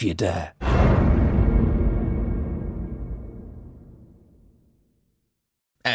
if you dare.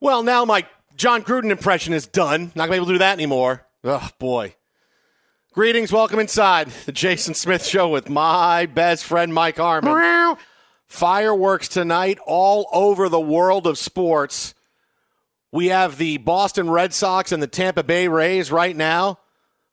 Well, now my Jon Gruden impression is done. Not gonna be able to do that anymore. Oh boy. Greetings, welcome inside the Jason Smith Show with my best friend Mike Harmon. Fireworks tonight all over the world of sports. We have the Boston Red Sox and the Tampa Bay Rays right now.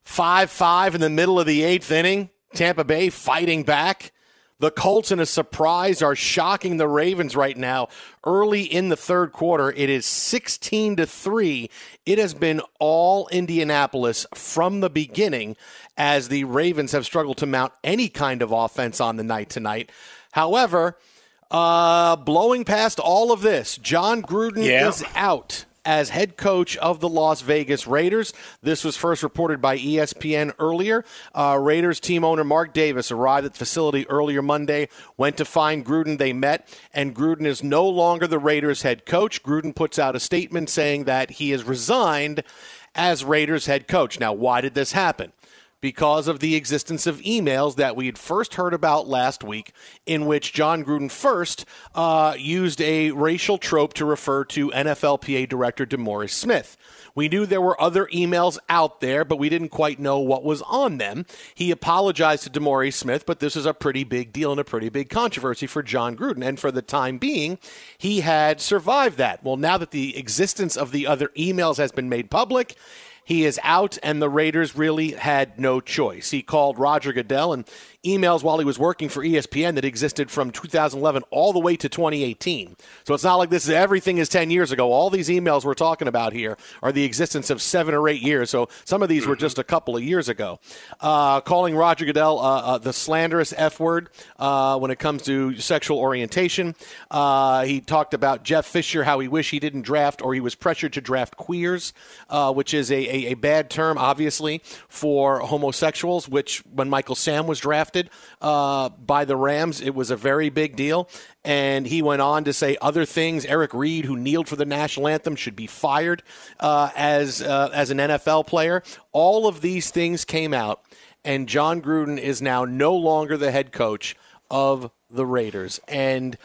5 5 in the middle of the eighth inning. Tampa Bay fighting back. The Colts, in a surprise, are shocking the Ravens right now. Early in the third quarter, it is 16 to 3. It has been all Indianapolis from the beginning as the Ravens have struggled to mount any kind of offense on the night tonight. However, uh, blowing past all of this, Jon Gruden Yeah. is out as head coach of the Las Vegas Raiders. This was first reported by ESPN earlier. Uh, Raiders team owner Mark Davis arrived at the facility earlier Monday, went to find Gruden. They met, and Gruden is no longer the Raiders head coach. Gruden puts out a statement saying that he has resigned as Raiders head coach. Now, why did this happen? Because of the existence of emails that we had first heard about last week, in which Jon Gruden first uh, used a racial trope to refer to NFLPA Director DeMaurice Smith. We knew there were other emails out there, but we didn't quite know what was on them. He apologized to DeMaurice Smith, but this is a pretty big deal and a pretty big controversy for Jon Gruden. And for the time being, he had survived that. Well, now that the existence of the other emails has been made public, he is out, and the Raiders really had no choice. He called Roger Goodell and emails while he was working for ESPN that existed from 2011 all the way to 2018. So it's not like this is everything is 10 years ago. All these emails we're talking about here are the existence of seven or eight years. So some of these were just a couple of years ago. Uh, calling Roger Goodell uh, uh, the slanderous F word uh, when it comes to sexual orientation. Uh, he talked about Jeff Fisher, how he wished he didn't draft or he was pressured to draft queers, uh, which is a, a, a bad term, obviously, for homosexuals, which when Michael Sam was drafted uh, by the Rams, it was a very big deal. And he went on to say other things. Eric Reid, who kneeled for the national anthem, should be fired uh, as uh, as an NFL player. All of these things came out, and Jon Gruden is now no longer the head coach of the Raiders. And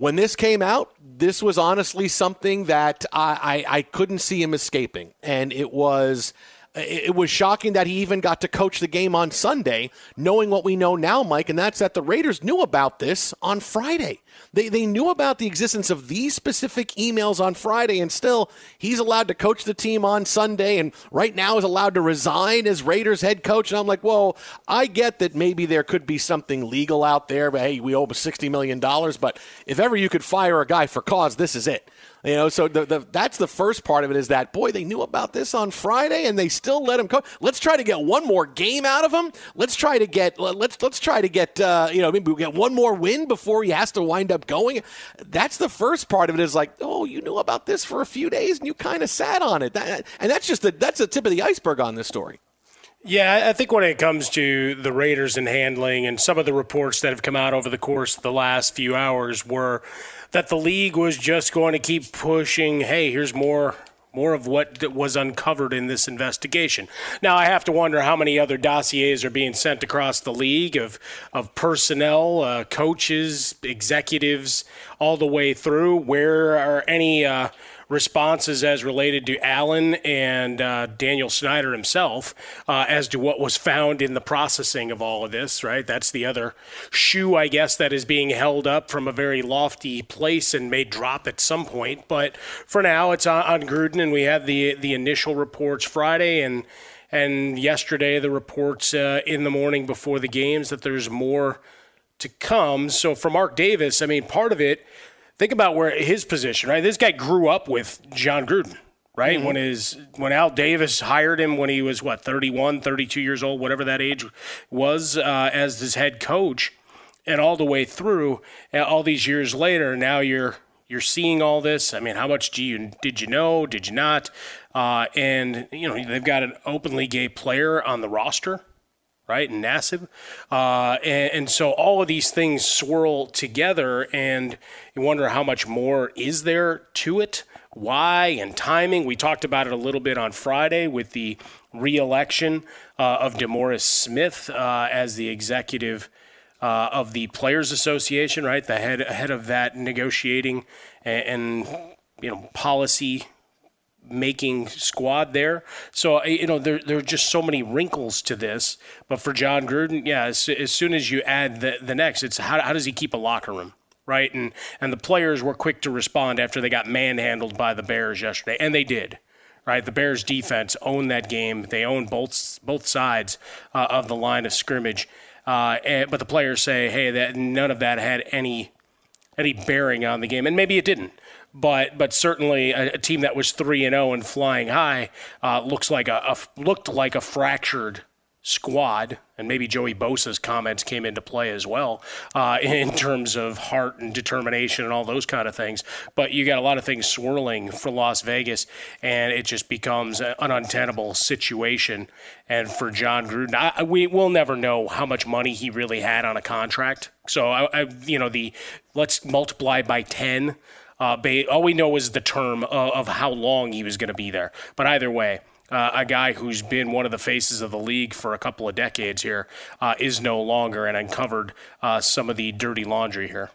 when this came out, this was honestly something that I, I, I couldn't see him escaping. And it was it was shocking that he even got to coach the game on Sunday, knowing what we know now, Mike, and that's that the Raiders knew about this on Friday. They, they knew about the existence of these specific emails on Friday, and still he's allowed to coach the team on Sunday, and right now is allowed to resign as Raiders head coach. And I'm like, well, I get that maybe there could be something legal out there, but hey, we owe him $60 million. But if ever you could fire a guy for cause, this is it. You know, so the, the, that's the first part of it is that boy, they knew about this on Friday and they still let him go. Let's try to get one more game out of him. Let's try to get let's let's try to get uh, you know maybe we get one more win before he has to wind up going. That's the first part of it is like oh you knew about this for a few days and you kind of sat on it, that, and that's just the that's the tip of the iceberg on this story. Yeah, I think when it comes to the Raiders and handling and some of the reports that have come out over the course of the last few hours were that the league was just going to keep pushing, hey, here's more more of what was uncovered in this investigation. Now, I have to wonder how many other dossiers are being sent across the league of, of personnel, uh, coaches, executives, all the way through. Where are any uh, responses as related to Allen and uh, Daniel Snyder himself uh, as to what was found in the processing of all of this, right? That's the other shoe, I guess, that is being held up from a very lofty place and may drop at some point. But for now, it's on, on Gruden, and we had the, the initial reports Friday and and yesterday the reports uh, in the morning before the games that there's more to come. So for Mark Davis, I mean, part of it think about where his position, right? This guy grew up with Jon Gruden, right? Mm-hmm. When his when Al Davis hired him when he was what 31, 32 years old, whatever that age was, uh, as his head coach, and all the way through, uh, all these years later, now you're you're seeing all this. I mean, how much do you did you know? Did you not? Uh, and you know they've got an openly gay player on the roster right? And Nassib. Uh, and, and, so all of these things swirl together, and you wonder how much more is there to it? Why and timing. We talked about it a little bit on Friday with the reelection uh, of DeMaurice Smith uh, as the executive. Uh, of the Players Association, right, the head head of that negotiating and, and you know policy making squad there. So you know there there are just so many wrinkles to this. But for Jon Gruden, yeah, as, as soon as you add the the next, it's how how does he keep a locker room? Right, and and the players were quick to respond after they got manhandled by the Bears yesterday, and they did right? The Bears defense owned that game. They owned both both sides uh, of the line of scrimmage. Uh, and, but the players say, hey, that none of that had any any bearing on the game, and maybe it didn't but but certainly a, a team that was three and zero oh and flying high uh, looks like a, a, looked like a fractured squad, and maybe Joey Bosa's comments came into play as well uh, in terms of heart and determination and all those kind of things. But you got a lot of things swirling for Las Vegas, and it just becomes an untenable situation. And for Jon Gruden, I, we will never know how much money he really had on a contract. So I, I you know, the let's multiply by ten. Uh, all we know is the term of, of how long he was going to be there. But either way, uh, a guy who's been one of the faces of the league for a couple of decades here uh, is no longer and uncovered uh, some of the dirty laundry here.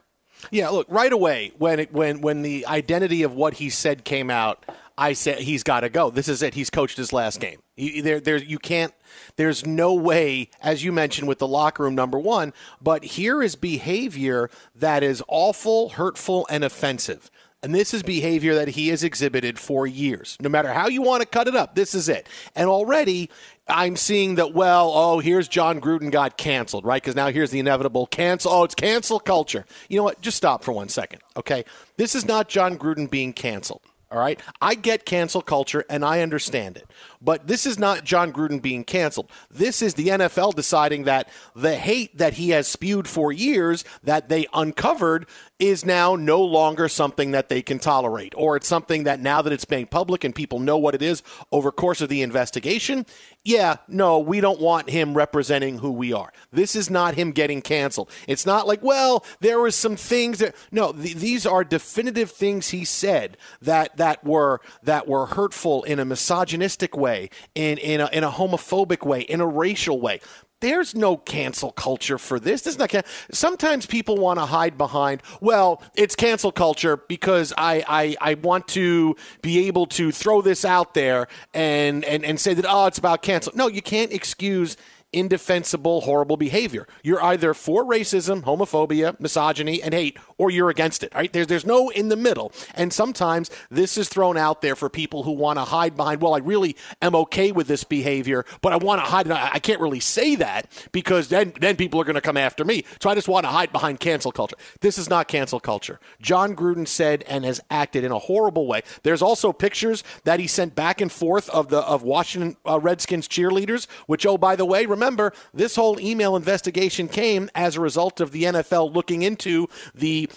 Yeah, look, right away when it, when when the identity of what he said came out, I said he's got to go. This is it. He's coached his last game. He, there, there, you can't. There's no way, as you mentioned with the locker room number one. But here is behavior that is awful, hurtful, and offensive And this is behavior that he has exhibited for years. No matter how you want to cut it up, this is it. And already I'm seeing that, well, oh, here's Jon Gruden got canceled, right? Because now here's the inevitable cancel. Oh, it's cancel culture. You know what? Just stop for one second, okay? This is not Jon Gruden being canceled. All right. I get cancel culture and I understand it. But this is not Jon Gruden being canceled. This is the NFL deciding that the hate that he has spewed for years that they uncovered is now no longer something that they can tolerate. Or it's something that now that it's made public and people know what it is over course of the investigation, yeah, no, we don't want him representing who we are. This is not him getting canceled. It's not like, well, there was some things that no, th- these are definitive things he said that that were that were hurtful in a misogynistic way, in in a, in a homophobic way, in a racial way there's no cancel culture for this. This is not. Can- Sometimes people want to hide behind. Well, it's cancel culture because I, I I want to be able to throw this out there and and and say that oh it's about cancel. No, you can't excuse indefensible, horrible behavior. You're either for racism, homophobia, misogyny, and hate, or you're against it. Right? There's there's no in the middle. And sometimes this is thrown out there for people who want to hide behind. Well, I really am okay with this behavior, but I want to hide. I can't really say that because then then people are going to come after me. So I just want to hide behind cancel culture. This is not cancel culture. Jon Gruden said and has acted in a horrible way. There's also pictures that he sent back and forth of the of Washington uh, Redskins cheerleaders, which oh by the way, remember remember, this whole email investigation came as a result of the NFL looking into the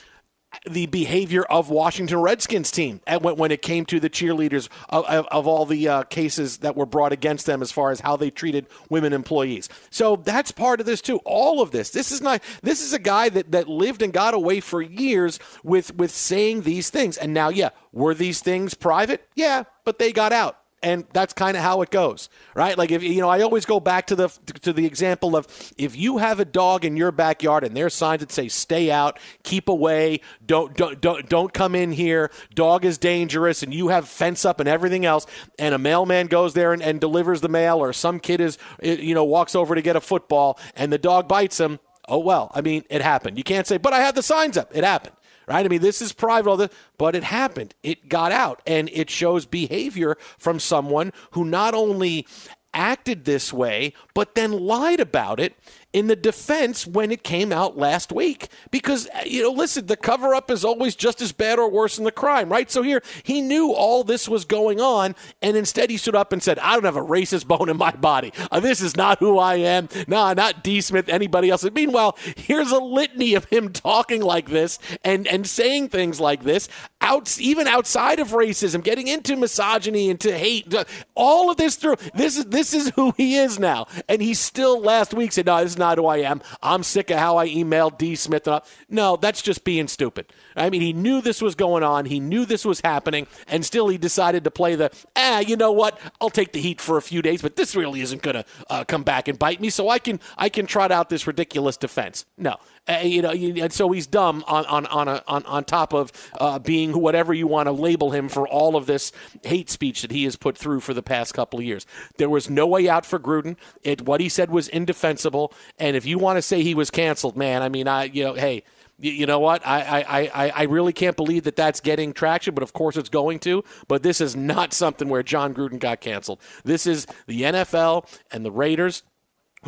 the behavior of Washington Redskins team when it came to the cheerleaders of, of, of all the uh, cases that were brought against them as far as how they treated women employees. So that's part of this too. All of this. This is not. This is a guy that that lived and got away for years with with saying these things. And now, yeah, were these things private? Yeah, but they got out and that's kind of how it goes right? Like if you know i always go back to the to the example of if you have a dog in your backyard and there's signs that say stay out keep away don't don't don't, don't come in here dog is dangerous and you have fence up and everything else and a mailman goes there and, and delivers the mail or some kid is you know walks over to get a football and the dog bites him oh well i mean it happened. You can't say but i had the signs up it happened right? I mean, this is private, all this, but it happened. It got out, and it shows behavior from someone who not only acted this way, but then lied about it in the defense when it came out last week. Because, you know, listen, the cover up is always just as bad or worse than the crime, right? So here, he knew all this was going on, and instead he stood up and said, I don't have a racist bone in my body. Uh, this is not who I am. Nah, not D. Smith, anybody else. And meanwhile, here's a litany of him talking like this and, and saying things like this, out, even outside of racism, getting into misogyny, into hate, all of this through. This is, this is who he is now. And he still last week said, no, this is not who I am. I'm sick of how I emailed D. Smith. No, that's just being stupid. I mean, he knew this was going on. He knew this was happening, and still he decided to play the, ah, you know what? I'll take the heat for a few days, but this really isn't going to uh, come back and bite me. So I can I can trot out this ridiculous defense. No, uh, you know, and so he's dumb on on on a, on, on top of uh, being whatever you want to label him for all of this hate speech that he has put through for the past couple of years. There was no way out for Gruden. It what he said was indefensible, and if you want to say he was canceled, man, I mean, I you know, hey you know what? I, I, I, I really can't believe that that's getting traction, but of course it's going to. But this is not something where Jon Gruden got canceled. This is the NFL and the Raiders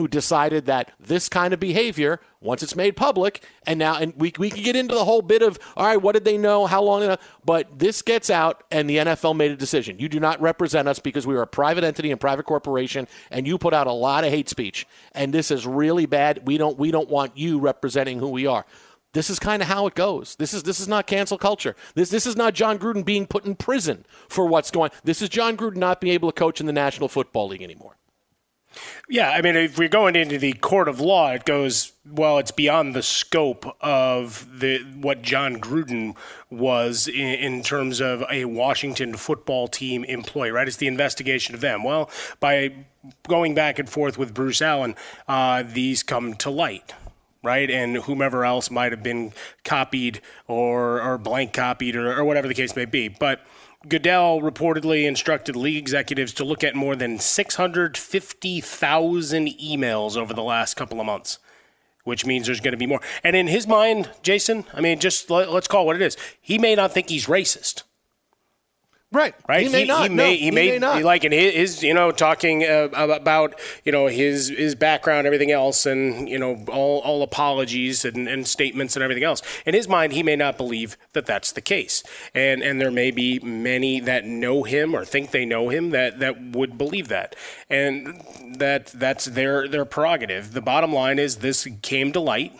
who decided that this kind of behavior, once it's made public, and now, and we, we can get into the whole bit of, all right, what did they know? How long? But this gets out, and the NFL made a decision. You do not represent us because we are a private entity and private corporation, and you put out a lot of hate speech. And this is really bad. We don't, we don't want you representing who we are. This is kind of how it goes. This is this is not cancel culture. This this is not Jon Gruden being put in prison for what's going. This is Jon Gruden not being able to coach in the National Football League anymore. Yeah, I mean, if we're going into the court of law, it goes well. It's beyond the scope of the what Jon Gruden was in, in, terms of a Washington football team employee. Right? It's the investigation of them. Well, by going back and forth with Bruce Allen, uh, these come to light. Right, and whomever else might have been copied or, or blank copied or, or whatever the case may be. But Goodell reportedly instructed league executives to look at more than 650,000 emails over the last couple of months. which means there's going to be more. And in his mind, Jason, I mean, just let, us call it what it is. He may not think he's racist. Right. Right. He may he, not. He may, no, he, he may, may not. like in his, his you know, talking uh, about, you know, his his background, everything else, and you know, all, all apologies and, and statements and everything else. In his mind, he may not believe that that's the case, and and there may be many that know him or think they know him that that would believe that, and that that's their their prerogative. The bottom line is this came to light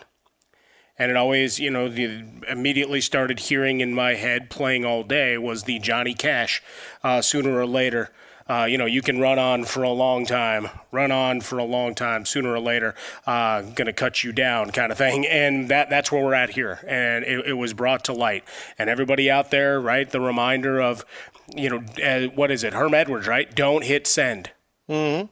and it always, you know, the immediately started hearing in my head playing all day was the Johnny Cash. Uh, sooner or later, uh, you know, you can run on for a long time, run on for a long time. Sooner or later, uh, gonna cut you down, kind of thing. And that that's where we're at here. And it, it was brought to light. And everybody out there, right? The reminder of, you know, uh, what is it? Herm Edwards, right? Don't hit send. Mm-hmm.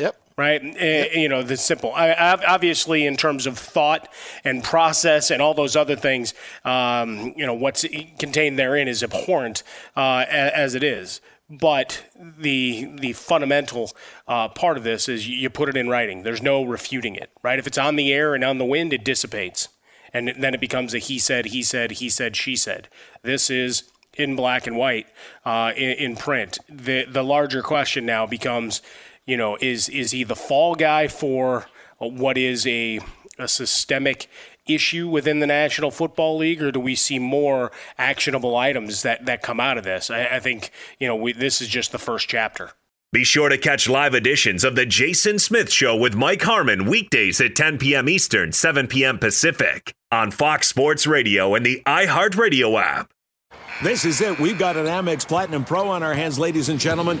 Yep right? Uh, you know, the simple. I, obviously, in terms of thought and process and all those other things, um, you know, what's contained therein is abhorrent uh, as it is. But the the fundamental uh, part of this is you put it in writing. There's no refuting it, right? If it's on the air and on the wind, it dissipates, and then it becomes a he said, he said, he said, she said. This is in black and white uh, in, in print. The the larger question now becomes you know, is is he the fall guy for what is a a systemic issue within the National Football League, or do we see more actionable items that, that come out of this? I, I think you know we, this is just the first chapter. Be sure to catch live editions of the Jason Smith Show with Mike Harmon weekdays at 10 p.m. Eastern, 7 p.m. Pacific on Fox Sports Radio and the iHeartRadio app. This is it. We've got an Amex Platinum Pro on our hands, ladies and gentlemen.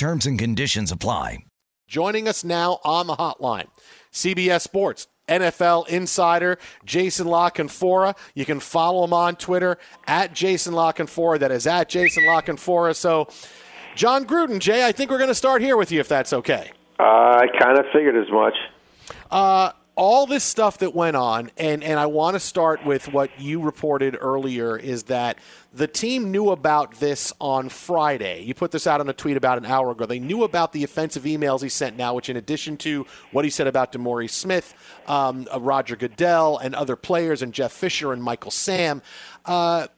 Terms and conditions apply. Joining us now on the hotline, CBS Sports NFL insider Jason La Canfora. You can follow him on Twitter at Jason La Canfora. That is at Jason La Canfora. So, Jon Gruden, Jay, I think we're going to start here with you if that's okay. Uh, I kind of figured as much. Uh, all this stuff that went on, and, and I want to start with what you reported earlier is that the team knew about this on Friday. You put this out on a tweet about an hour ago. They knew about the offensive emails he sent now, which, in addition to what he said about DeMaurice Smith, um, uh, Roger Goodell, and other players, and Jeff Fisher and Michael Sam, uh,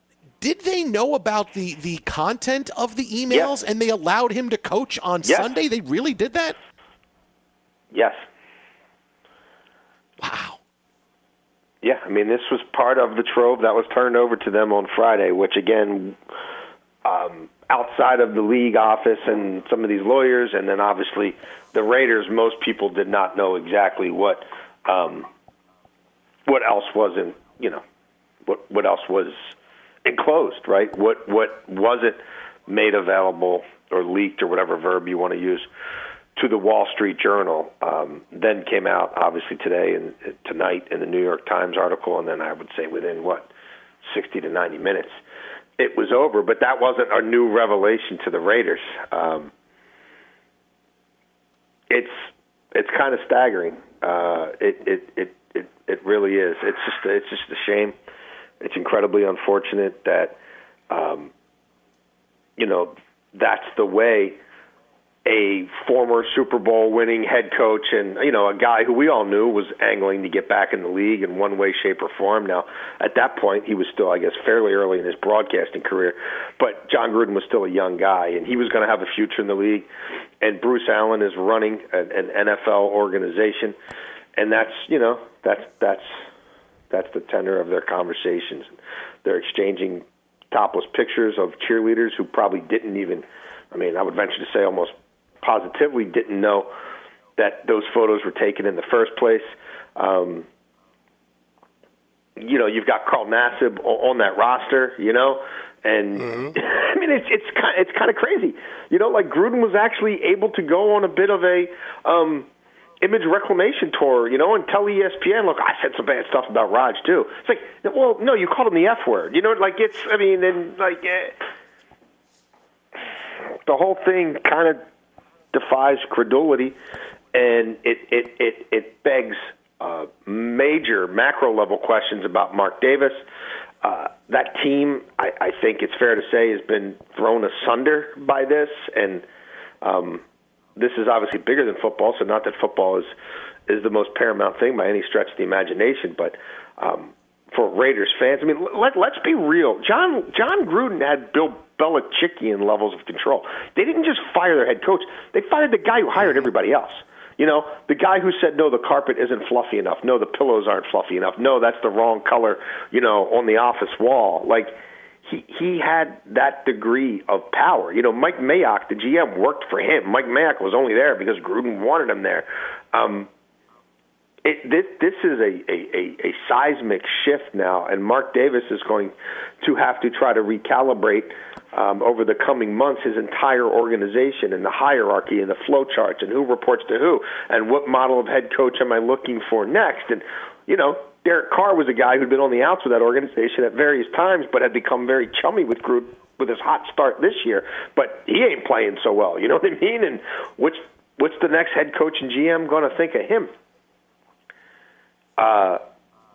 did they know about the, the content of the emails and they allowed him to coach on Yes. Sunday? They really did that? Yes. Wow. Yeah, I mean, this was part of the trove that was turned over to them on Friday, which again, um, outside of the league office and some of these lawyers, and then obviously the Raiders, most people did not know exactly what um, what else wasn't, you know, what what else was enclosed, right? What what wasn't made available or leaked or whatever verb you want to use to the Wall Street Journal. Um, then came out obviously today and uh, tonight in the New York Times article, and then I would say within what sixty to ninety minutes it was over. But that wasn't a new revelation to the Raiders. Um, it's it's kind of staggering. Uh, it, it it it it really is. It's just it's just a shame. It's incredibly unfortunate that um, you know that's the way a former Super Bowl winning head coach and you know a guy who we all knew was angling to get back in the league in one way, shape, or form. Now, at that point, he was still, I guess, fairly early in his broadcasting career, but Jon Gruden was still a young guy, and he was going to have a future in the league. And Bruce Allen is running an, an NFL organization, and that's you know that's that's that's the tenor of their conversations. They're exchanging topless pictures of cheerleaders who probably didn't even. I mean, I would venture to say almost positively didn't know that those photos were taken in the first place. Um, you know, you've got Carl Nassib on that roster, you know, and I mean it's it's kind it's kind of crazy, you know. Like Gruden was actually able to go on a bit of a um, image reclamation tour, you know, and tell ESPN, look, I said some bad stuff about Raj too. It's like, well, no, you called him the F word, you know, like it's, I mean, and like. Eh, the whole thing kind of defies credulity, and it it it, it begs uh, major macro level questions about Mark Davis. Uh, that team, I, I think it's fair to say, has been thrown asunder by this, and um, this is obviously bigger than football. So, not that football is is the most paramount thing by any stretch of the imagination, but um, for Raiders fans, I mean, let, let's be real. Jon Jon Gruden had Bill Belichickian levels of control. They didn't just fire their head coach; they fired the guy who hired everybody else. You know, the guy who said, no, the carpet isn't fluffy enough. No, the pillows aren't fluffy enough. No, that's the wrong color, you know, on the office wall. Like, he, he had that degree of power. You know, Mike Mayock, the GM, worked for him. Mike Mayock was only there because Gruden wanted him there. Um, it, this, this is a, a, a, seismic shift now, and Mark Davis is going to have to try to recalibrate um, over the coming months his entire organization and the hierarchy and the flow charts and who reports to who and what model of head coach am I looking for next. And, you know, Derek Carr was a guy who'd been on the outs with that organization at various times, but had become very chummy with Gruden with his hot start this year. But he ain't playing so well. You know what I mean? And what's what's the next head coach and GM going to think of him? Uh,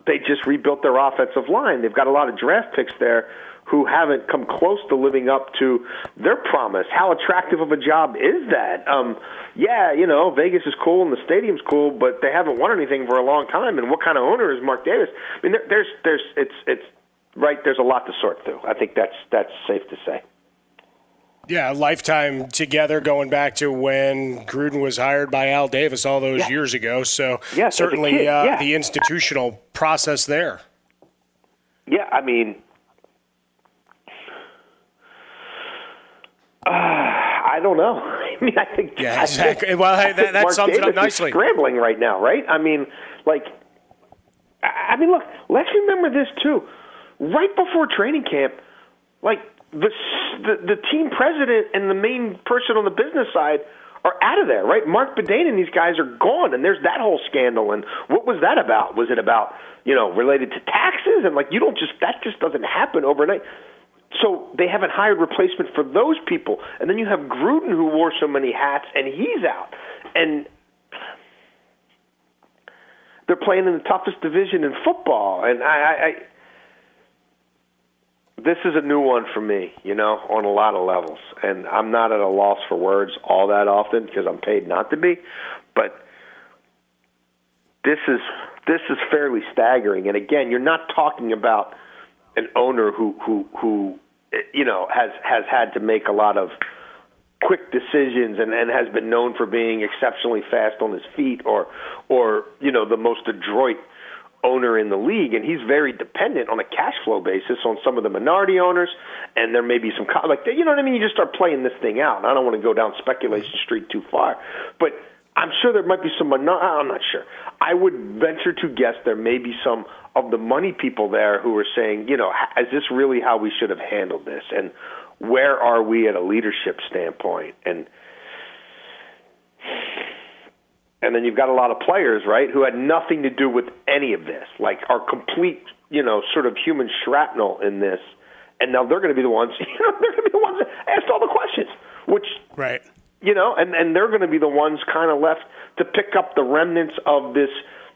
they just rebuilt their offensive line. They've got a lot of draft picks there who haven't come close to living up to their promise. How attractive of a job is that? Um, yeah, you know, Vegas is cool and the stadium's cool, but they haven't won anything for a long time. And what kind of owner is Mark Davis? I mean, there, there's, there's, it's, it's right. There's a lot to sort through. I think that's that's safe to say. Yeah, lifetime together going back to when Gruden was hired by Al Davis all those Yeah. years ago. So a certainly kid, uh, yeah. the institutional process there. Yeah, I mean, uh, I don't know. I mean, I think Yeah, I think- exactly. Well, hey, I that- that sums it up nicely. scrambling right now, right? I mean, like, I mean, look, let's remember this too. Right before training camp, like the the, the team president and the main person on the business side are out of there, right? Marc Badain and these guys are gone, and there's that whole scandal. And what was that about? Was it about you know related to taxes? And like you don't just that just doesn't happen overnight. So they haven't hired replacement for those people, and then you have Gruden who wore so many hats, and he's out, and they're playing in the toughest division in football, and I, I, I this is a new one for me, you know, on a lot of levels, and I'm not at a loss for words all that often because I'm paid not to be, but this is this is fairly staggering. And again, you're not talking about an owner who who who eh, you know has has had to make a lot of quick decisions and, and has been known for being exceptionally fast on his feet or or you know the most adroit owner in the league and he's very dependent on a cash flow basis on some of the minority owners and there may be some like you know what I mean? You just start playing this thing out I don't want to go down speculation street too far but I'm sure there might be some I'm not sure. I would venture to guess there may be some of the money people there who are saying you know is this really how we should have handled this? And where are we at a leadership standpoint? And and then you've got a lot of players, right, who had nothing to do with any of this, like are complete, you know, sort of human shrapnel in this, and now they're going to be the ones, you know, they're going to be the ones that asked all the questions, which, right, you know, and and they're going to be the ones kind of left to pick up the remnants of this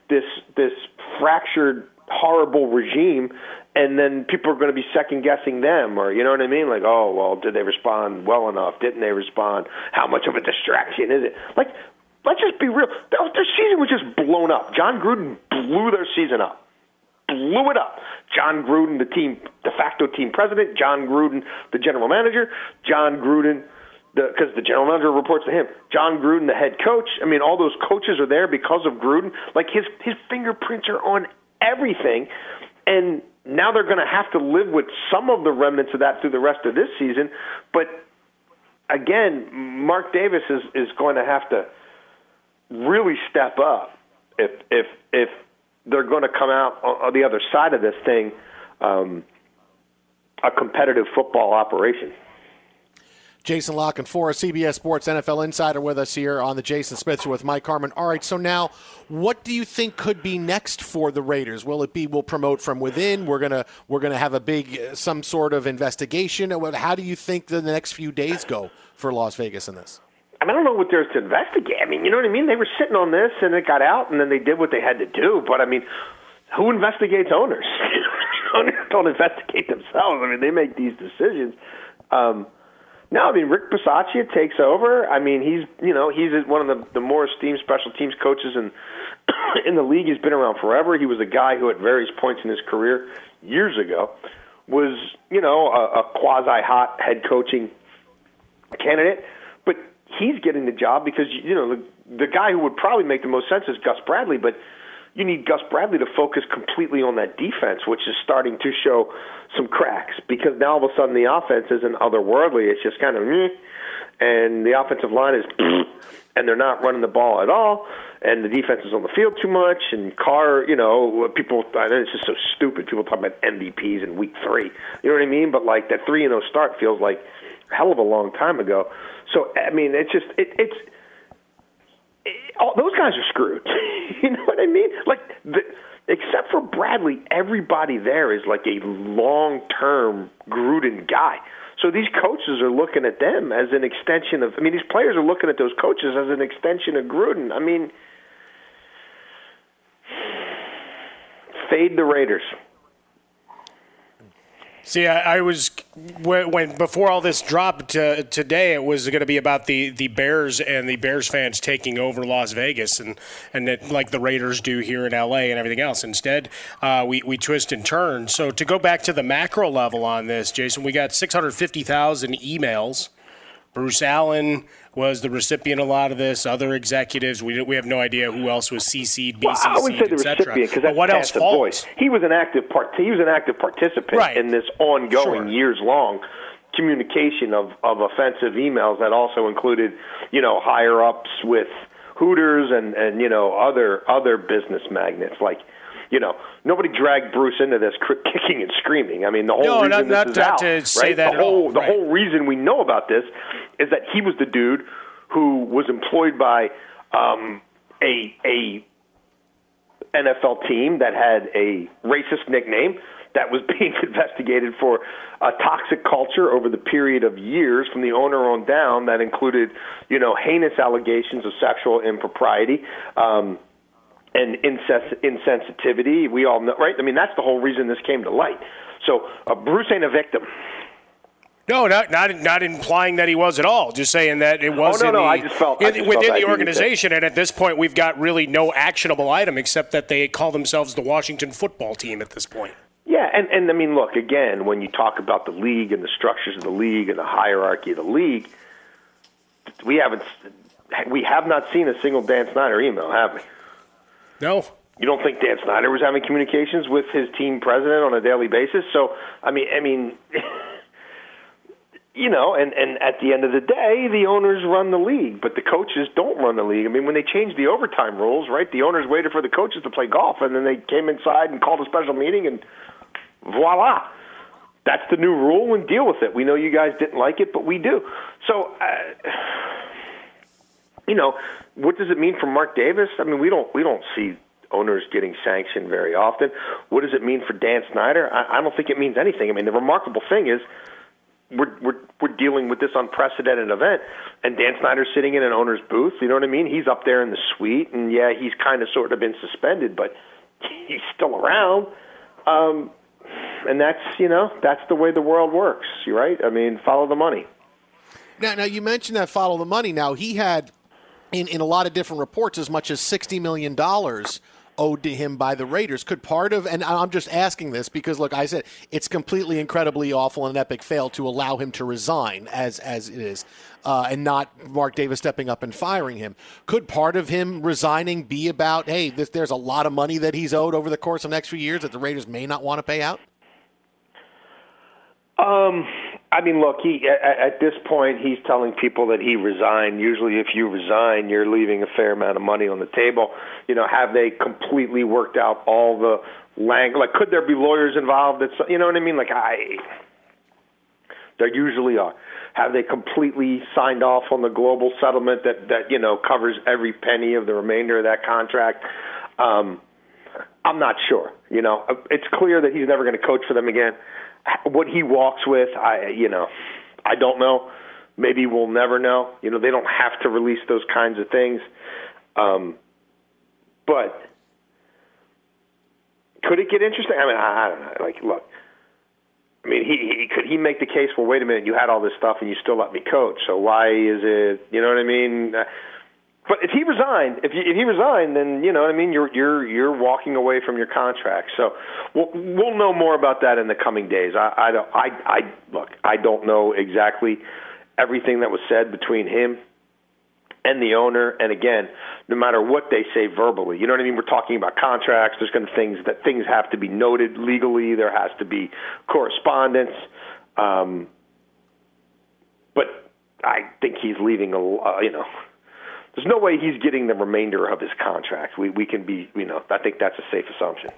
this this fractured, horrible regime, and then people are going to be second guessing them, or you know what I mean, like, oh, well, did they respond well enough? Didn't they respond? How much of a distraction is it? Like let's just be real. Their, season was just blown up. Jon Gruden blew their season up. Blew it up. Jon Gruden, the team de facto team president. Jon Gruden, the general manager. Jon Gruden, because the, general manager reports to him. Jon Gruden, the head coach. I mean, all those coaches are there because of Gruden. Like his his fingerprints are on everything, and now they're going to have to live with some of the remnants of that through the rest of this season. But again, Mark Davis is is going to have to really step up if if if they're going to come out on, the other side of this thing um, a competitive football operation. Jason La Canfora CBS Sports NFL Insider with us here on the Jason Smith Show with Mike Harmon. All right, so now what do you think could be next for the Raiders? Will it be we'll promote from within? We're gonna we're gonna have a big uh, some sort of investigation. How do you think the next few days go for Las Vegas in this? I mean, I don't know what there's to investigate. I mean, you know what I mean? They were sitting on this and it got out, and then they did what they had to do. But I mean, who investigates owners? owners don't investigate themselves. I mean, they make these decisions. Um, no, I mean Rick Bisaccia takes over. I mean, he's you know he's one of the the more esteemed special teams coaches in in the league. He's been around forever. He was a guy who, at various points in his career, years ago, was you know a, a quasi hot head coaching candidate. He's getting the job because you know the the guy who would probably make the most sense is Gus Bradley, but you need Gus Bradley to focus completely on that defense, which is starting to show some cracks because now all of a sudden the offense isn't otherworldly. It's just kind of, meh, and the offensive line is, and they're not running the ball at all, and the defense is on the field too much. And Carr, you know, people, I it's just so stupid. People talk about MVPs in week three. You know what I mean? But like that three and zero start feels like hell of a long time ago. So I mean, it's just it, it's all, those guys are screwed. you know what I mean? Like, the, except for Bradley, everybody there is like a long-term Gruden guy. So these coaches are looking at them as an extension of. I mean, these players are looking at those coaches as an extension of Gruden. I mean, fade the Raiders. See, I, I was when, when before all this dropped uh, today, it was going to be about the, the Bears and the Bears fans taking over Las Vegas and and it, like the Raiders do here in LA and everything else. Instead, uh, we we twist and turn. So to go back to the macro level on this, Jason, we got six hundred fifty thousand emails Bruce Allen was the recipient of a lot of this. Other executives, we we have no idea who else was CC'd, BCC'd, well, I would say the recipient because that's what else falls? voice. He was an active part. He was an active participant Right. in this ongoing, Sure. years long communication of of offensive emails that also included, you know, higher ups with Hooters and and you know other other business magnets like. You know, nobody dragged Bruce into this cr- kicking and screaming. I mean, the whole No, reason not- this not- is out, to say right? that the at all, the right. whole reason we know about this is that he was the dude who was employed by um, a a NFL team that had a racist nickname that was being investigated for a toxic culture over the period of years from the owner on down that included, you know, heinous allegations of sexual impropriety. Um, and insensitivity, we all know, right? I mean, that's the whole reason this came to light. So uh, Bruce ain't a victim. No, not not not implying that he was at all. Just saying that it was Oh, no, in no, the, I just felt- in- within the I needed to- organization. And at this point, we've got really no actionable item except that they call themselves the Washington Football Team at this point. Yeah, and and I mean, look again when you talk about the league and the structures of the league and the hierarchy of the league, we haven't we have not seen a single Dan Snyder email, have we? No. You don't think Dan Snyder was having communications with his team president on a daily basis? So I mean, I mean. You know, and and at the end of the day, the owners run the league, but the coaches don't run the league. I mean, when they changed the overtime rules, right? The owners waited for the coaches to play golf, and then they came inside and called a special meeting, and voila, that's the new rule, and deal with it. We know you guys didn't like it, but we do. So, uh, you know, what does it mean for Mark Davis? I mean, we don't we don't see owners getting sanctioned very often. What does it mean for Dan Snyder? I, I don't think it means anything. I mean, the remarkable thing is we're we're we're dealing with this unprecedented event, and Dan Snyder's sitting in an owner's booth. You know what I mean? He's up there in the suite, and yeah, he's kind of sort of been suspended, but he's still around. Um, and that's you know that's the way the world works, right? I mean, follow the money. Now, now you mentioned that follow the money. Now he had, in in a lot of different reports, as much as sixty million dollars owed to him by the Raiders. Could part of, and I'm just asking this because look, I said it's completely incredibly awful and an epic fail to allow him to resign as as it is, uh, and not Mark Davis stepping up and firing him. Could part of him resigning be about, hey, this, there's a lot of money that he's owed over the course of the next few years that the Raiders may not want to pay out? Um, I mean, look, he at, at this point he's telling people that he resigned. Usually, if you resign, you're leaving a fair amount of money on the table. You know, have they completely worked out all the lang? Like, could there be lawyers involved? It's you know what I mean? Like, I there usually are. Have they completely signed off on the global settlement that that you know covers every penny of the remainder of that contract? Um, I'm not sure. You know, it's clear that he's never going to coach for them again. What he walks with, I you know, I don't know. Maybe we'll never know. You know, they don't have to release those kinds of things. Um, but could it get interesting? I mean, I, I don't know. Like, look, I mean, he, he could he make the case? Well, wait a minute, you had all this stuff and you still let me coach. So why is it? You know what I mean? Uh, But if he resigned, if, you, if he resigned, then you know what I mean. You're you're you're walking away from your contract. So we'll we'll know more about that in the coming days. I I don't I I look. I don't know exactly everything that was said between him and the owner. And again, no matter what they say verbally, you know what I mean. We're talking about contracts. There's going to things that things have to be noted legally. There has to be correspondence. Um, but I think he's leaving a uh, you know. There's no way he's getting the remainder of his contract. We we can be you know I think that's a safe assumption.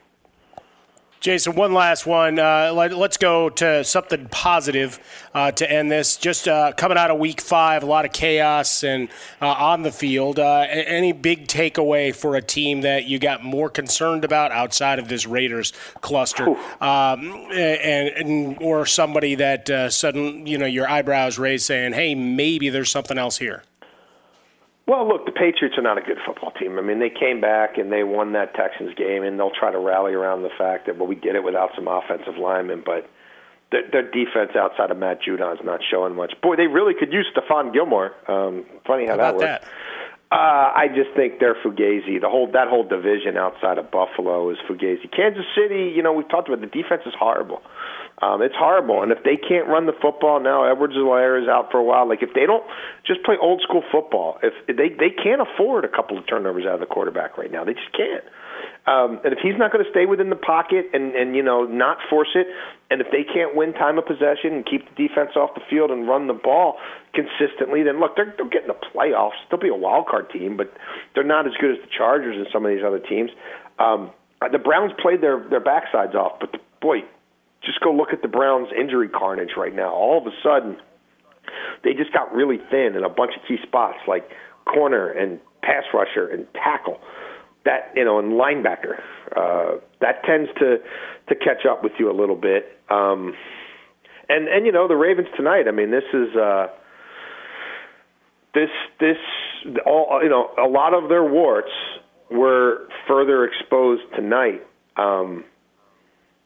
Jason, one last one. Uh, let, us go to something positive uh, to end this. Just uh, coming out of week five, a lot of chaos and uh, on the field. Uh, any big takeaway for a team that you got more concerned about outside of this Raiders cluster, um, and, and or somebody that uh, sudden you know your eyebrows raised, saying, "Hey, maybe there's something else here." Well, look, the Patriots are not a good football team. I mean, they came back and they won that Texans game, and they'll try to rally around the fact that well, we did it without some offensive linemen, but their, their defense outside of Matt Judon is not showing much. Boy, they really could use Stephon Gilmore. Um, funny how, How that works. Uh, I just think they're Fugazi. The whole that whole division outside of Buffalo is Fugazi. Kansas City, you know, we've talked about the defense is horrible. Um, it's horrible, and if they can't run the football now, Edwards Helaire is out for a while. Like if they don't just play old school football, if they they can't afford a couple of turnovers out of the quarterback right now, they just can't. Um, and if he's not going to stay within the pocket and and you know not force it, and if they can't win time of possession and keep the defense off the field and run the ball consistently, then look, they're they'll get in the playoffs. They'll be a wild card team, but they're not as good as the Chargers and some of these other teams. Um, the Browns played their their backsides off, but the, boy, just go look at the Browns' injury carnage right now. All of a sudden, they just got really thin in a bunch of key spots like corner and pass rusher and tackle that you know, and linebacker. Uh, that tends to to catch up with you a little bit. Um, and and you know, the Ravens tonight. I mean, this is uh, this this all you know. A lot of their warts were further exposed tonight. Um,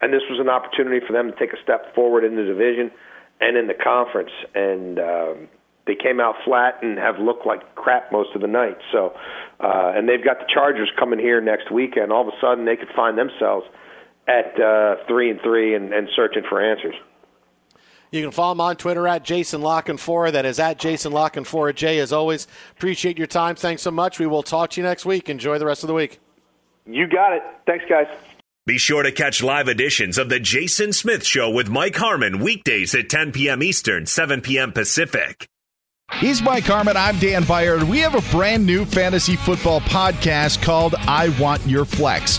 and this was an opportunity for them to take a step forward in the division and in the conference. And um, they came out flat and have looked like crap most of the night. So, uh, and they've got the Chargers coming here next weekend. All of a sudden, they could find themselves at uh, three and three and, and searching for answers. You can follow him on Twitter at Jason La Canfora. That is at Jason La Canfora. Jay, as always, appreciate your time. Thanks so much. We will talk to you next week. Enjoy the rest of the week. You got it. Thanks, guys. Be sure to catch live editions of The Jason Smith Show with Mike Harmon weekdays at 10 p.m. Eastern, 7 p.m. Pacific. He's Mike Harmon. I'm Dan Beyer. We have a brand new fantasy football podcast called I Want Your Flex.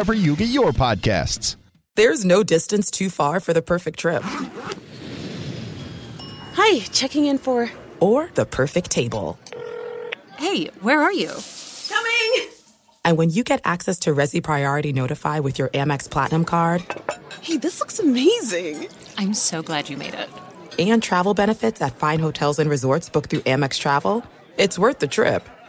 you get your podcasts. There's no distance too far for the perfect trip. Hi, checking in for. Or the perfect table. Hey, where are you? Coming! And when you get access to Resy Priority Notify with your Amex Platinum card. Hey, this looks amazing! I'm so glad you made it and travel benefits at fine hotels and resorts booked through Amex Travel, it's worth the trip.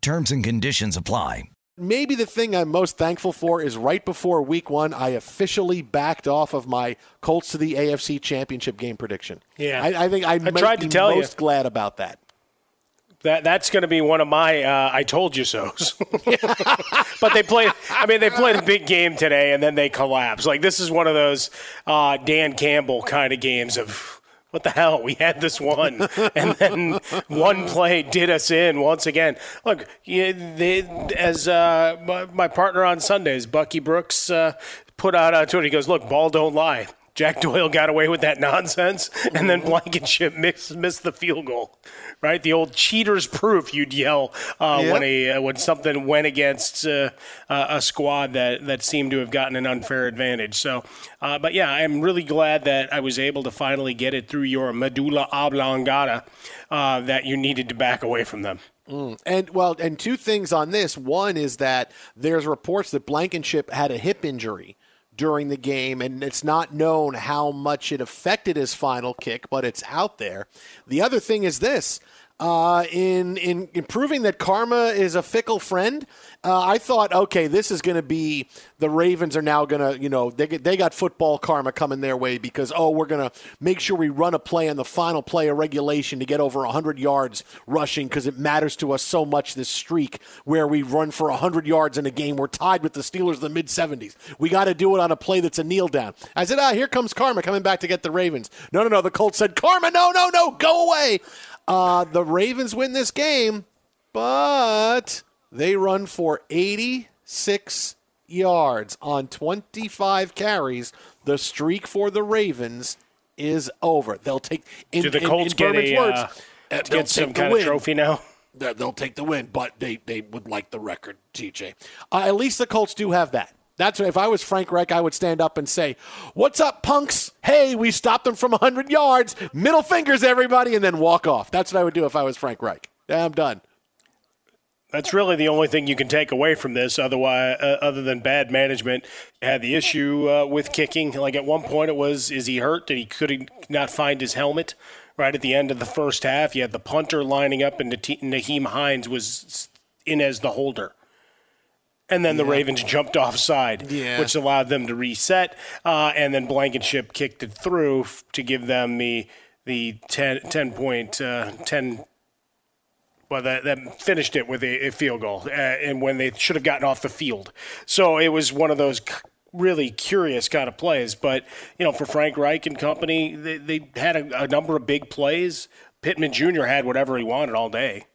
Terms and conditions apply. Maybe the thing I'm most thankful for is right before week one, I officially backed off of my Colts to the AFC Championship game prediction. Yeah. I, I think I, I tried to tell you. most glad about that. That that's going to be one of my uh, I told you so's. but they played. I mean, they played a big game today, and then they collapsed. Like this is one of those uh, Dan Campbell kind of games of what the hell? We had this one, and then one play did us in once again. Look, you, they, as uh, my, my partner on Sundays, Bucky Brooks, uh, put out on Twitter. He goes, "Look, ball don't lie." Jack Doyle got away with that nonsense, and then Blankenship missed, missed the field goal. Right, the old cheaters proof you'd yell uh, Yep. when a uh, when something went against uh, uh, a squad that that seemed to have gotten an unfair advantage. So, uh, but yeah, I'm really glad that I was able to finally get it through your medulla oblongata uh, that you needed to back away from them. Mm. And well, and two things on this. One is that there's reports that Blankenship had a hip injury during the game, and it's not known how much it affected his final kick, but it's out there. The other thing is this. Uh, in, in in proving that karma is a fickle friend, uh, I thought, okay, this is going to be the Ravens are now going to, you know, they they got football karma coming their way because oh, we're going to make sure we run a play on the final play of regulation to get over 100 yards rushing because it matters to us so much this streak where we run for 100 yards in a game. We're tied with the Steelers in the mid 70s. We got to do it on a play that's a kneel down. I said, ah, here comes karma coming back to get the Ravens. No, no, no. The Colts said, karma, no, no, no, go away. Uh, the Ravens win this game, but they run for 86 yards on 25 carries. The streak for the Ravens is over. They'll take in, Do the Colts in get a, words, uh, uh, get some take the of win. trophy now? They'll they'll take the win, but they, they would like the record, TJ. Uh, at least the Colts do have that. That's if I was Frank Reich, I would stand up and say, "What's up, punks? Hey, we stopped them from 100 yards. Middle fingers, everybody," and then walk off. That's what I would do if I was Frank Reich. Yeah, I'm done. That's really the only thing you can take away from this. Otherwise, uh, other than bad management, had the issue uh, with kicking. Like at one point, it was is he hurt? Did he could he not find his helmet? Right at the end of the first half, you had the punter lining up, and Nyheim Hines was in as the holder. And then the Yeah. Ravens jumped offside, Yeah. which allowed them to reset. Uh, and then Blankenship kicked it through f- to give them the the 10, 10 point uh, ten well, that, that finished it with a, a field goal, uh, and when they should have gotten off the field. So it was one of those c- really curious kind of plays. But you know, for Frank Reich and company, they, they had a, a number of big plays. Pittman Jr. had whatever he wanted all day,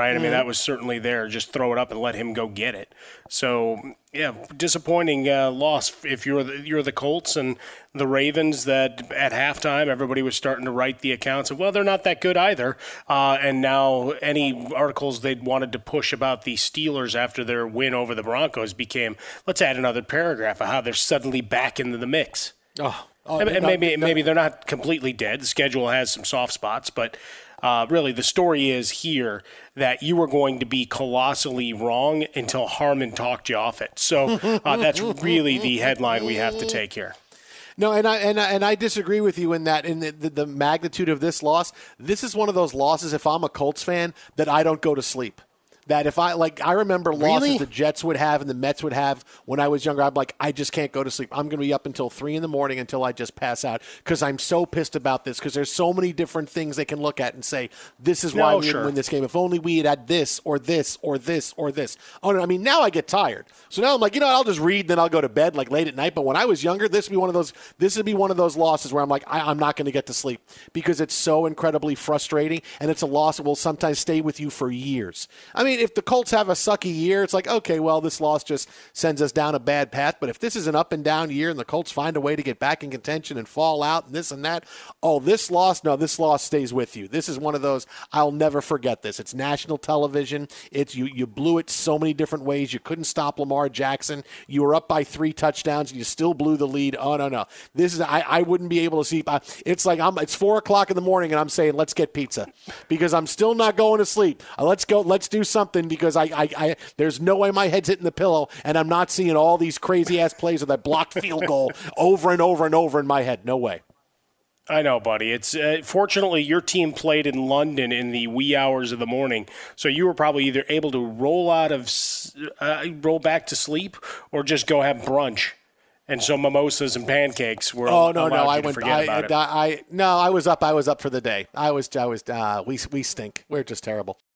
right? I mean, that was certainly there. Just throw it up and let him go get it. So yeah, disappointing uh, loss if you're the, you're the Colts and the Ravens. That at halftime everybody was starting to write the accounts of well, they're not that good either. Uh, and now any articles they'd wanted to push about the Steelers after their win over the Broncos became let's add another paragraph of how they're suddenly back into the mix. Oh, oh, and, and no, maybe no. maybe they're not completely dead. The schedule has some soft spots, but uh, really the story is here that you were going to be colossally wrong until Harmon talked you off it. So uh, that's really the headline we have to take here. No, and I and I, and I disagree with you in that in the, the, the magnitude of this loss. This is one of those losses. If I'm a Colts fan, that I don't go to sleep that if I like, I remember losses Really? the Jets would have and the Mets would have when I was younger. I'm like, I just can't go to sleep. I'm going to be up until three in the morning until I just pass out because I'm so pissed about this. Because there's so many different things they can look at and say, this is why No, we sure. didn't win this game. If only we had had this or this or this or this. Oh no, I mean now I get tired. So now I'm like, you know, what, I'll just read, then I'll go to bed like late at night. But when I was younger, this would be one of those. This would be one of those losses where I'm like, I, I'm not going to get to sleep because it's so incredibly frustrating, and it's a loss that will sometimes stay with you for years. I mean, if the Colts have a sucky year, it's like, okay, well, this loss just sends us down a bad path. But if this is an up and down year and the Colts find a way to get back in contention and fall out and this and that, oh, this loss, no, this loss stays with you. This is one of those I'll never forget. This. It's national television. It's you. You blew it so many different ways. You couldn't stop Lamar Jackson. You were up by three touchdowns and you still blew the lead. Oh no, no. This is I, I wouldn't be able to sleep. I, it's like I'm. It's four o'clock in the morning and I'm saying let's get pizza because I'm still not going to sleep. Uh, let's go. Let's do something because I, I, I there's no way my head's hitting the pillow and I'm not seeing all these crazy ass plays of that blocked field goal over and over and over in my head. No way. I know, buddy. It's uh, fortunately your team played in London in the wee hours of the morning, so you were probably either able to roll out of uh, roll back to sleep or just go have brunch. And so mimosas and pancakes were. Oh no, no, I went. I. I, I, no, I was up. I was up for the day. I was. I was. Uh, we we stink. We're just terrible.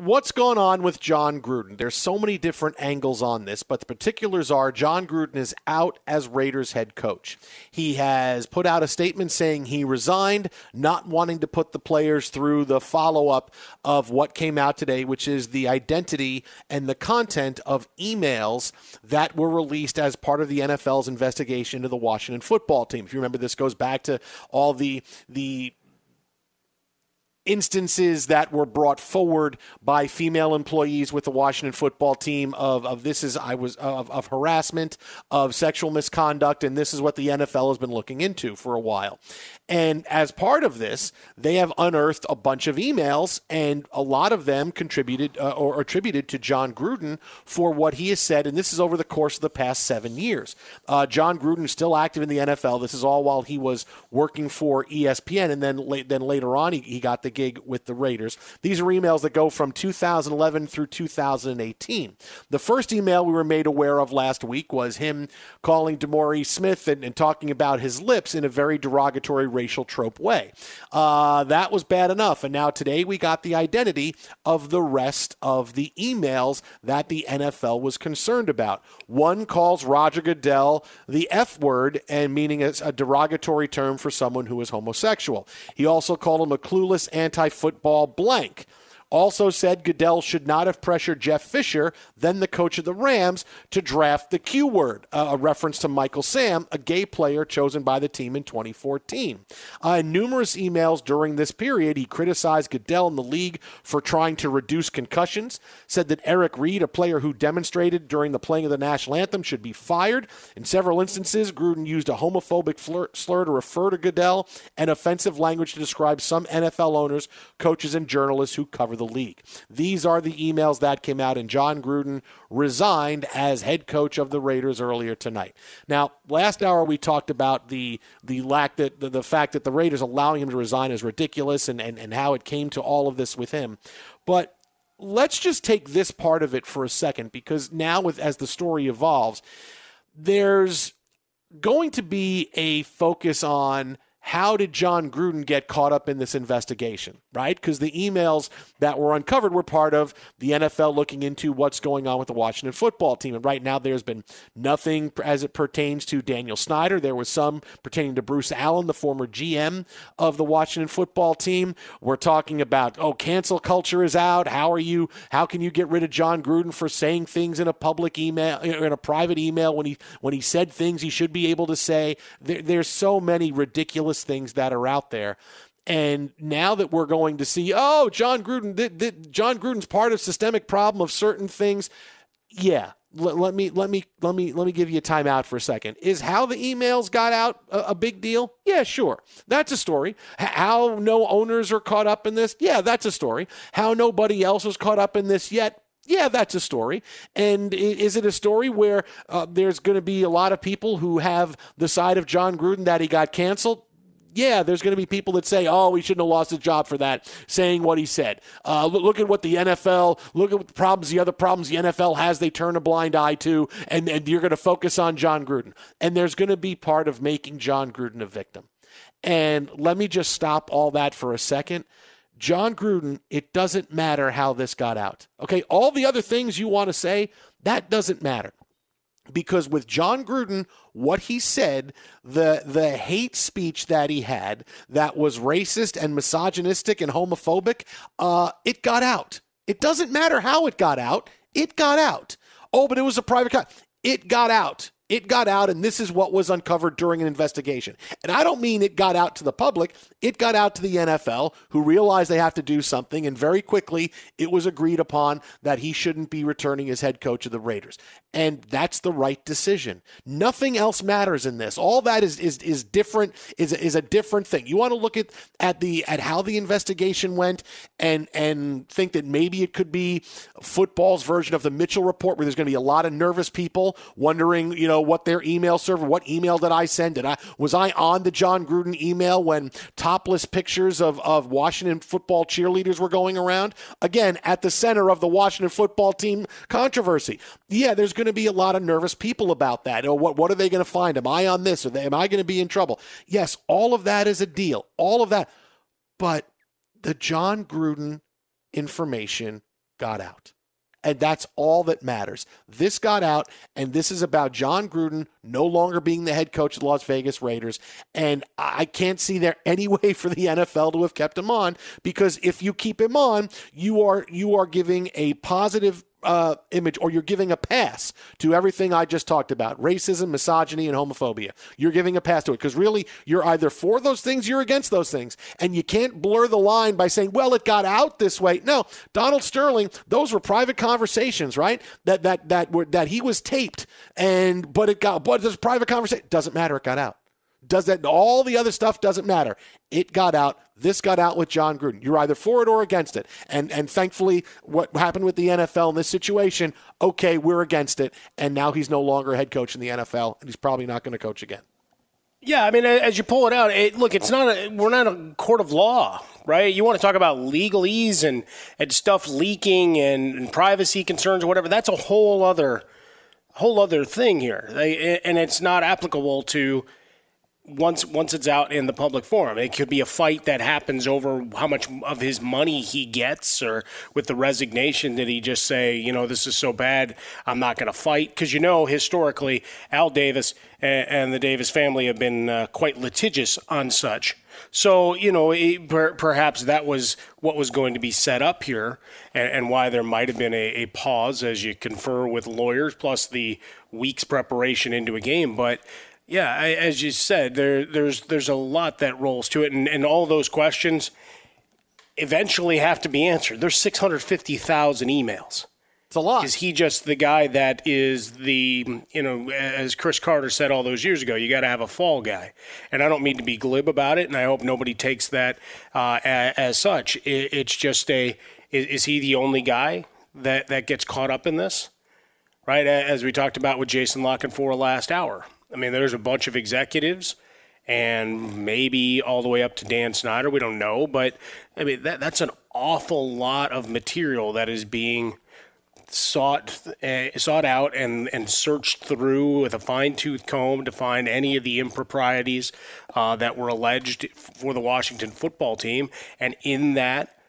What's going on with Jon Gruden? There's so many different angles on this, but the particulars are Jon Gruden is out as Raiders head coach. He has put out a statement saying he resigned, not wanting to put the players through the follow up of what came out today, which is the identity and the content of emails that were released as part of the NFL's investigation into the Washington football team. If you remember, this goes back to all the the instances that were brought forward by female employees with the Washington football team of, of this is I was of, of harassment, of sexual misconduct, and this is what the NFL has been looking into for a while. And as part of this, they have unearthed a bunch of emails, and a lot of them contributed uh, or attributed to Jon Gruden for what he has said. And this is over the course of the past seven years. Uh, Jon Gruden is still active in the NFL. This is all while he was working for ESPN, and then then later on he, he got the gig with the Raiders. These are emails that go from 2011 through 2018. The first email we were made aware of last week was him calling Demore Smith and, and talking about his lips in a very derogatory racial trope way. Uh, that was bad enough. And now today we got the identity of the rest of the emails that the NFL was concerned about. One calls Roger Goodell the F word and meaning it's a derogatory term for someone who is homosexual. He also called him a clueless anti football blank. Also said Goodell should not have pressured Jeff Fisher, then the coach of the Rams, to draft the Q word, a reference to Michael Sam, a gay player chosen by the team in 2014. Uh, in numerous emails during this period, he criticized Goodell and the league for trying to reduce concussions, said that Eric Reid, a player who demonstrated during the playing of the national anthem, should be fired. In several instances, Gruden used a homophobic slur to refer to Goodell and offensive language to describe some NFL owners, coaches, and journalists who cover the league. These are the emails that came out, and Jon Gruden resigned as head coach of the Raiders earlier tonight. Now, last hour we talked about the the lack that the, the fact that the Raiders allowing him to resign is ridiculous, and, and and how it came to all of this with him, but. Let's just take this part of it for a second because now, with as the story evolves, there's going to be a focus on how did Jon Gruden get caught up in this investigation, right? Because the emails that were uncovered were part of the NFL looking into what's going on with the Washington football team. And right now, there's been nothing as it pertains to Daniel Snyder. There was some pertaining to Bruce Allen, the former GM of the Washington football team. We're talking about, oh, cancel culture is out. How are you? How can you get rid of Jon Gruden for saying things in a public email, uh, in a private email when he when he said things he should be able to say? There, there's so many ridiculous things that are out there. And now that we're going to see, oh, Jon Gruden, th- th- Jon Gruden's part of systemic problem of certain things. Yeah, let, let me let me let me let me give you a timeout for a second. Is how the emails got out a, a big deal? Yeah, sure, that's a story. How no owners are caught up in this? Yeah, that's a story. How nobody else is caught up in this yet? Yeah, that's a story. And is it a story where uh, there's going to be a lot of people who have the side of Jon Gruden that he got canceled? Yeah, there's going to be people that say, oh, he shouldn't have lost his job for that, saying what he said. Uh, look, look, at what the NFL, look at the problems, the other problems the NFL has, they turn a blind eye to, and, and you're going to focus on Jon Gruden. And there's going to be part of making Jon Gruden a victim. And let me just stop all that for a second. Jon Gruden, it doesn't matter how this got out. Okay, all the other things you want to say, that doesn't matter because with Jon Gruden, what he said, the the hate speech that he had that was racist and misogynistic and homophobic, uh, it got out. It doesn't matter how it got out. It got out. Oh, but it was a private cut. It got out it got out, and this is what was uncovered during an investigation. And I don't mean it got out to the public, it got out to the NFL, who realized they have to do something, and very quickly it was agreed upon that he shouldn't be returning as head coach of the Raiders. And that's the right decision. Nothing else matters in this. All that is is is different, is, is a different thing. You want to look at, at the at how the investigation went and and think that maybe it could be football's version of the Mitchell report, where there's going to be a lot of nervous people wondering, you know, know what their email server, what email did I send? Did I was I on the Jon Gruden email when topless pictures of, of Washington football cheerleaders were going around? Again, at the center of the Washington football team controversy. Yeah, there's going to be a lot of nervous people about that. Or what what are they going to find? Am I on this? Or am I going to be in trouble? Yes, all of that is a deal. All of that. But the Jon Gruden information got out. And that's all that matters. This got out, and this is about Jon Gruden no longer being the head coach of the Las Vegas Raiders. And I can't see there any way for the NFL to have kept him on because if you keep him on, you are you are giving a positive uh, image or you're giving a pass to everything I just talked about racism, misogyny, and homophobia. You're giving a pass to it because really you're either for those things, you're against those things. And you can't blur the line by saying, well, it got out this way. No, Donald Sterling, those were private conversations, right? That, that, that, were, that he was taped and, but it got, but this private conversation doesn't matter. It got out. Does that all the other stuff doesn't matter. It got out. This got out with Jon Gruden. You're either for it or against it. And and thankfully what happened with the NFL in this situation, okay, we're against it and now he's no longer head coach in the NFL and he's probably not going to coach again. Yeah, I mean, as you pull it out, it, look, it's not a, we're not a court of law, right? You want to talk about legalese and, and stuff leaking and, and privacy concerns or whatever. That's a whole other whole other thing here, and it's not applicable to once once it's out in the public forum. It could be a fight that happens over how much of his money he gets, or with the resignation, did he just say, you know, this is so bad, I'm not going to fight? Because you know, historically, Al Davis and the Davis family have been uh, quite litigious on such. So, you know, it, per, perhaps that was what was going to be set up here and, and why there might have been a, a, pause as you confer with lawyers, plus the week's preparation into a game. But yeah, I, as you said, there there's there's a lot that rolls to it, and, and all those questions eventually have to be answered. There's 650,000 emails. It's a lot. Is he just the guy that is the, you know, as Cris Carter said all those years ago, you got to have a fall guy. And I don't mean to be glib about it, and I hope nobody takes that uh, as, as, such. It, it's just a, is, is, he the only guy that, that gets caught up in this? Right? As we talked about with Jason La Canfora last hour. I mean, there's a bunch of executives and maybe all the way up to Dan Snyder. We don't know, but I mean that that's an awful lot of material that is being sought uh, sought out and and searched through with a fine tooth comb to find any of the improprieties uh, that were alleged for the Washington football team, and in that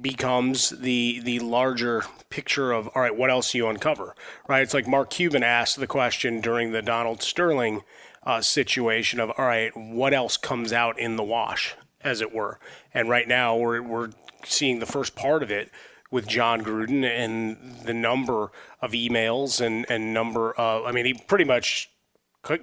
becomes the the larger picture of all right, what else do you uncover? Right? It's like Mark Cuban asked the question during the Donald Sterling uh, situation of all right, what else comes out in the wash, as it were. And right now we're we're seeing the first part of it with Jon Gruden and the number of emails and and number of I mean he pretty much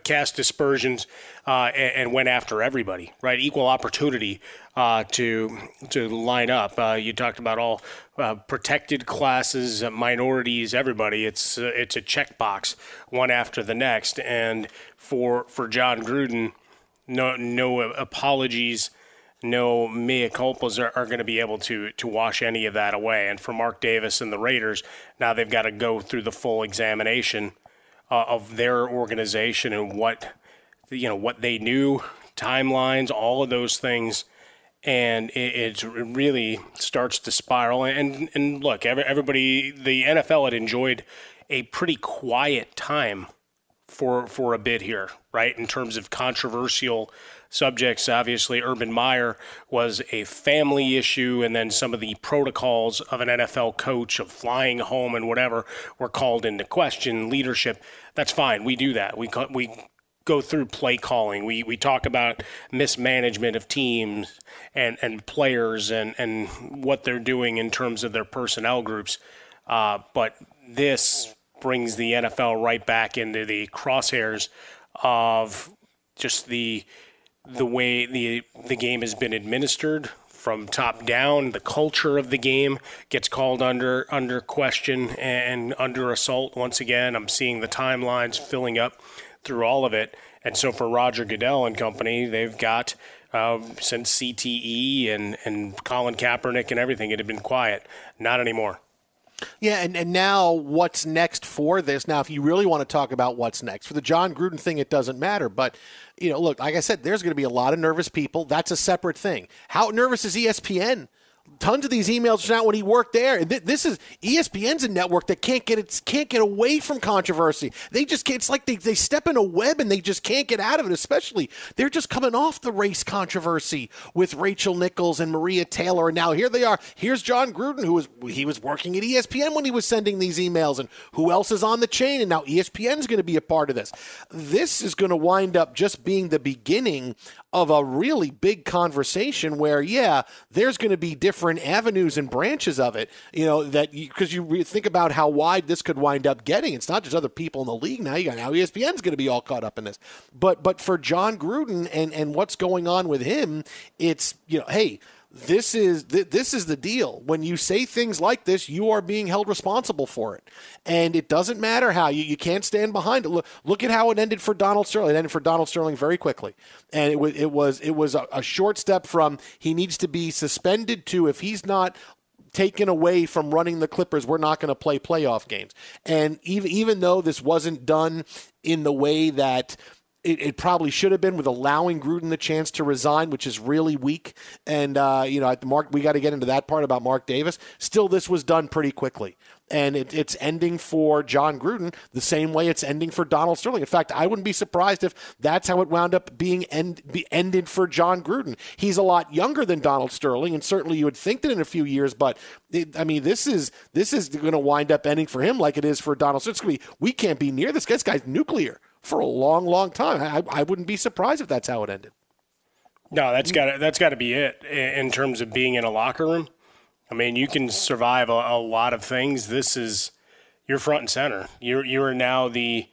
cast dispersions uh, and, and, went after everybody, right? Equal opportunity uh, to to line up. Uh, you talked about all uh, protected classes, uh, minorities, everybody. It's uh, it's a checkbox, one after the next. And for for Jon Gruden, no no apologies, no mea culpas are, are going to be able to to wash any of that away. And for Mark Davis and the Raiders, now they've got to go through the full examination uh, of their organization and what you know what they knew, timelines, all of those things. And it, it really starts to spiral. And and look, every, everybody, the NFL had enjoyed a pretty quiet time for for a bit here, right? In terms of controversial subjects, obviously Urban Meyer was a family issue, and then some of the protocols of an NFL coach of flying home and whatever were called into question. Leadership, that's fine. We do that. We we go through play calling. We we talk about mismanagement of teams and and players and and what they're doing in terms of their personnel groups. Uh, but this brings the NFL right back into the crosshairs of just the the way the the game has been administered from top down. The culture of the game gets called under under question and under assault once again. I'm seeing the timelines filling up through all of it, and so for Roger Goodell and company, they've got. Uh, since CTE and, and Colin Kaepernick and everything, it had been quiet. Not anymore. Yeah, and, and now what's next for this? Now, if you really want to talk about what's next, for the Jon Gruden thing, it doesn't matter. But, you know, look, like I said, there's going to be a lot of nervous people. That's a separate thing. How nervous is ESPN? Tons of these emails out when he worked there. This is ESPN's a network that can't get it can't get away from controversy. They just can't. It's like they, they step in a web and they just can't get out of it. Especially they're just coming off the race controversy with Rachel Nichols and Maria Taylor, and now here they are. Here's Jon Gruden, who was he was working at ESPN when he was sending these emails, and who else is on the chain? And now ESPN's going to be a part of this. This is going to wind up just being the beginning of a really big conversation where, yeah, there's going to be different avenues and branches of it, you know, that because you, you think about how wide this could wind up getting. It's not just other people in the league now. You got now ESPN's going to be all caught up in this. But but for Jon Gruden and and what's going on with him, it's you know, hey, this is this is the deal. When you say things like this, you are being held responsible for it, and it doesn't matter how you, you can't stand behind it. Look, look at how it ended for Donald Sterling. It ended for Donald Sterling very quickly, and it was it was it was a, a short step from he needs to be suspended to if he's not taken away from running the Clippers, we're not going to play playoff games. And even even though this wasn't done in the way that it, it, probably should have been with allowing Gruden the chance to resign, which is really weak. And uh, you know, Mark, we got to get into that part about Mark Davis. Still, this was done pretty quickly, and it, it's ending for Jon Gruden the same way it's ending for Donald Sterling. In fact, I wouldn't be surprised if that's how it wound up being end, be ended for Jon Gruden. He's a lot younger than Donald Sterling, and certainly you would think that in a few years. But it, I mean, this is this is going to wind up ending for him like it is for Donald. Sterling. It's going to be we can't be near this. This guy's nuclear for a long, long time. I, I wouldn't be surprised if that's how it ended. No, that's got that's got to be it in terms of being in a locker room. I mean, you can survive a, a lot of things. This is you're front and center. You're you are now the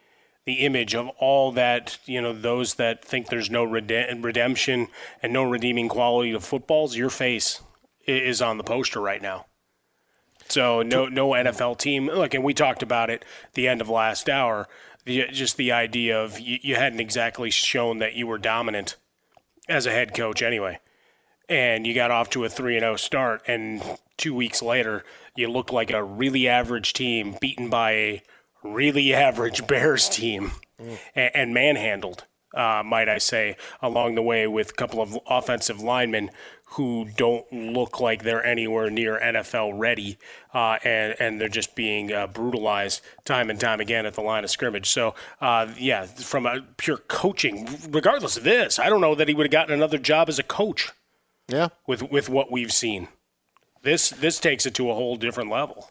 the image of all that you know those that think there's no redemption and no redeeming quality of footballs. Your face is on the poster right now. So no no NFL team. Look, and we talked about it the end of last hour the, just the idea of you, you hadn't exactly shown that you were dominant as a head coach anyway. And you got off to a 3 0 start, and two weeks later, you looked like a really average team beaten by a really average Bears team mm. and, and manhandled, uh, might I say, along the way with a couple of offensive linemen who don't look like they're anywhere near NFL ready, uh, and and they're just being uh, brutalized time and time again at the line of scrimmage. So uh, yeah, from a pure coaching, regardless of this, I don't know that he would have gotten another job as a coach. Yeah, with with what we've seen, this this takes it to a whole different level.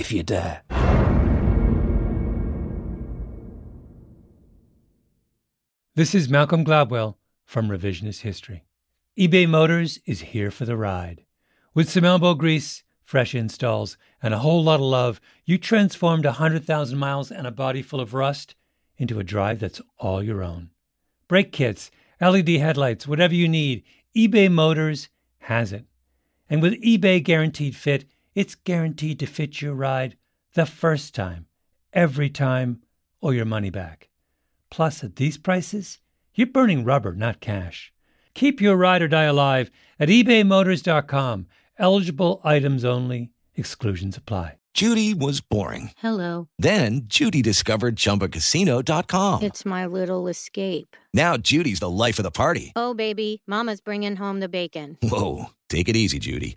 if you dare. This is Malcolm Gladwell from Revisionist History. eBay Motors is here for the ride. With some elbow grease, fresh installs, and a whole lot of love, you transformed 100,000 miles and a body full of rust into a drive that's all your own. Brake kits, LED headlights, whatever you need, eBay Motors has it. And with eBay Guaranteed Fit, it's guaranteed to fit your ride the first time, every time, or your money back. Plus, at these prices, you're burning rubber, not cash. Keep your ride or die alive at ebaymotors.com. Eligible items only, exclusions apply. Judy was boring. Hello. Then Judy discovered chumbacasino.com. It's my little escape. Now Judy's the life of the party. Oh, baby, Mama's bringing home the bacon. Whoa. Take it easy, Judy.